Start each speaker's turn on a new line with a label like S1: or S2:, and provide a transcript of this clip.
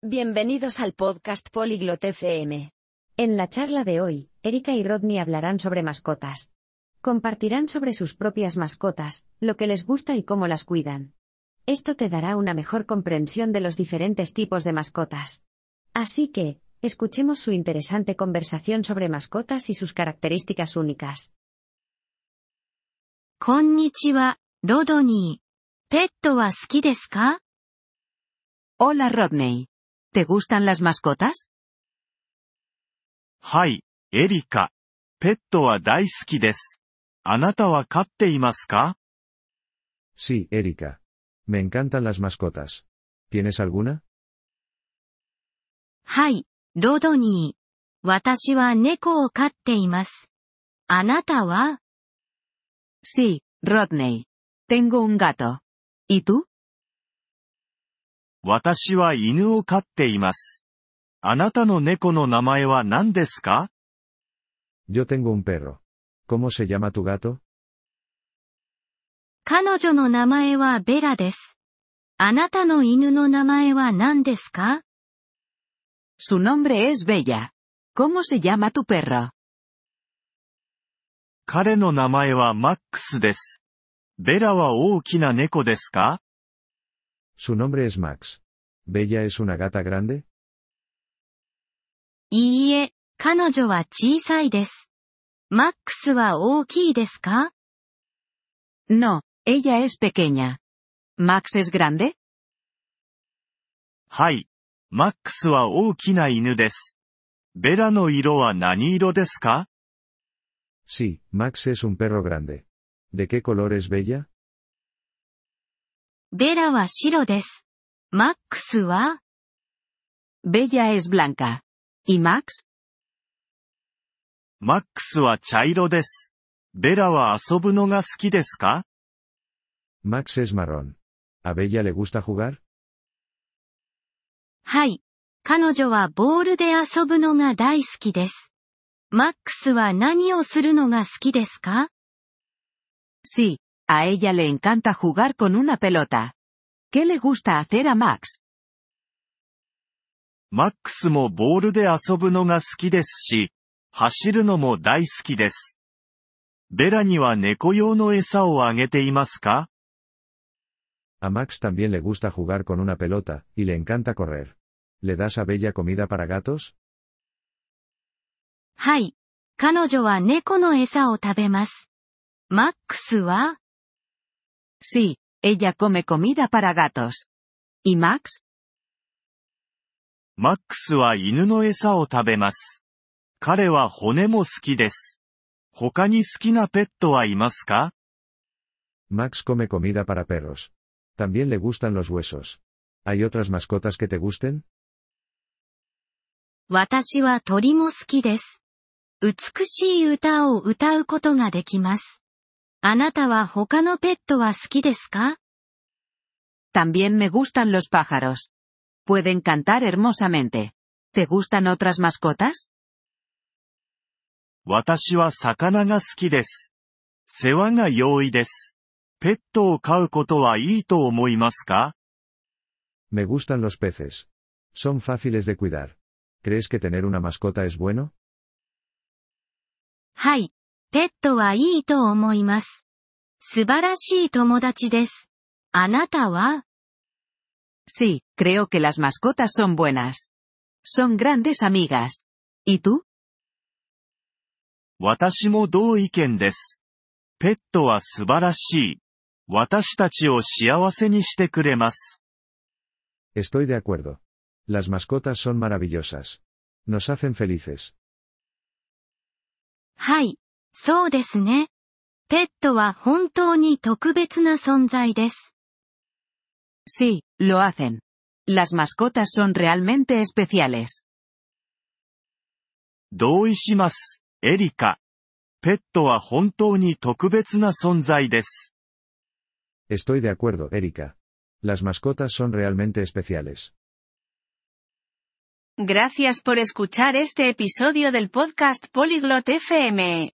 S1: Bienvenidos al podcast Poliglot FM.
S2: En la charla de hoy, Erika y Rodney hablarán sobre mascotas. Compartirán sobre sus propias mascotas, lo que les gusta y cómo las cuidan. Esto te dará una mejor comprensión de los diferentes tipos de mascotas. Así que, escuchemos su interesante conversación sobre mascotas y sus características únicas.
S3: Konnichiwa, Rodney. ¿Pet wa
S4: Hola Rodney. ¿Te gustan las mascotas?
S5: はい、エリカ。ペットは大好きです。あなたは飼っていますか
S6: Sí, Erika. Me encantan las mascotas. ¿Tienes alguna?
S3: はい、ロドニー。私は猫を飼っています。あなたは
S4: Sí, Rodney. Tengo un gato. ¿Y tú?
S5: 私は犬を飼っています。あなたの猫の名前は何ですか
S6: ？Yo tengo un perro. ¿Cómo se llama tu gato?
S3: 彼女の名前はベラです。あなたの犬の名前は何ですか
S4: ？Su nombre es Bella. ¿Cómo se llama tu perro?
S5: 彼の名前はマックスです。ベラは大きな猫ですか？
S6: Su nombre es Max. ¿Bella es una gata grande?
S3: いいえ、彼女は小さいです。マックスは大きいですか
S4: No, ella es pequeña. ¿Max es grande?
S5: はい。マックスは大きな犬です。ベラの色は何色ですか
S6: Sí, Max es un perro grande. ¿De qué color es Bella?
S3: ベラは白です。マックスは
S4: ？Bella es blanca. ¿Y Max?
S5: マックスは茶色です。ベラは遊ぶのが好きですか
S6: ？Max es marrón. ¿A Bella le gusta jugar?
S3: はい。彼女はボールで遊ぶのが大好きです。マックスは何をするのが好きですか
S4: ？Sí, a ella le encanta jugar con una pelota. ¿Qué le gusta hacer a Max?
S5: マックスもボールで遊ぶのが好きですし、走るのも大好きです。ベラには猫用の餌をあげていますか
S6: A Max también le gusta jugar con una pelota, y le encanta correr. ¿Le das a Bella comida para gatos?
S3: はい。彼女は猫の餌を食べます。マックスは
S4: Sí, ella come comida para gatos. ¿Y Max?
S5: マックスは犬の餌を食べます。彼は骨も好きです。他に好きなペットはいますか
S6: Max come comida para perros. También le gustan los huesos. ¿Hay otras mascotas que te gusten?
S3: 私は鳥も好きです。美しい歌を歌うことができます。あなたは他のペットは好きですか
S4: También me gustan los pájaros. Pueden cantar hermosamente. ¿Te gustan otras mascotas?
S5: 私は魚が好きです。世話が容易です。ペットを飼うことはいいと思いますか
S6: Me gustan los peces. Son fáciles de cuidar. ¿Crees que tener una mascota es bueno?
S3: はい。 ペットはいいと思います。素晴らしい友達です。あなたは
S4: Sí, creo que las mascotas son buenas. Son grandes amigas. ¿Y tú?
S5: 私も同意見です。ペットは素晴らしい。私たちを幸せにしてくれます。
S6: Estoy de acuerdo. Las mascotas son maravillosas. Nos hacen felices.
S3: はい。そうですね。ペットは本当に特別な存在です。
S4: Sí, lo hacen. Las mascotas son realmente especiales.
S5: 同意します、エリカ。ペットは本当に特別な存在です。
S6: Estoy de acuerdo, Erika. Las mascotas son realmente especiales.
S7: Gracias por escuchar este episodio del podcast Polyglot FM.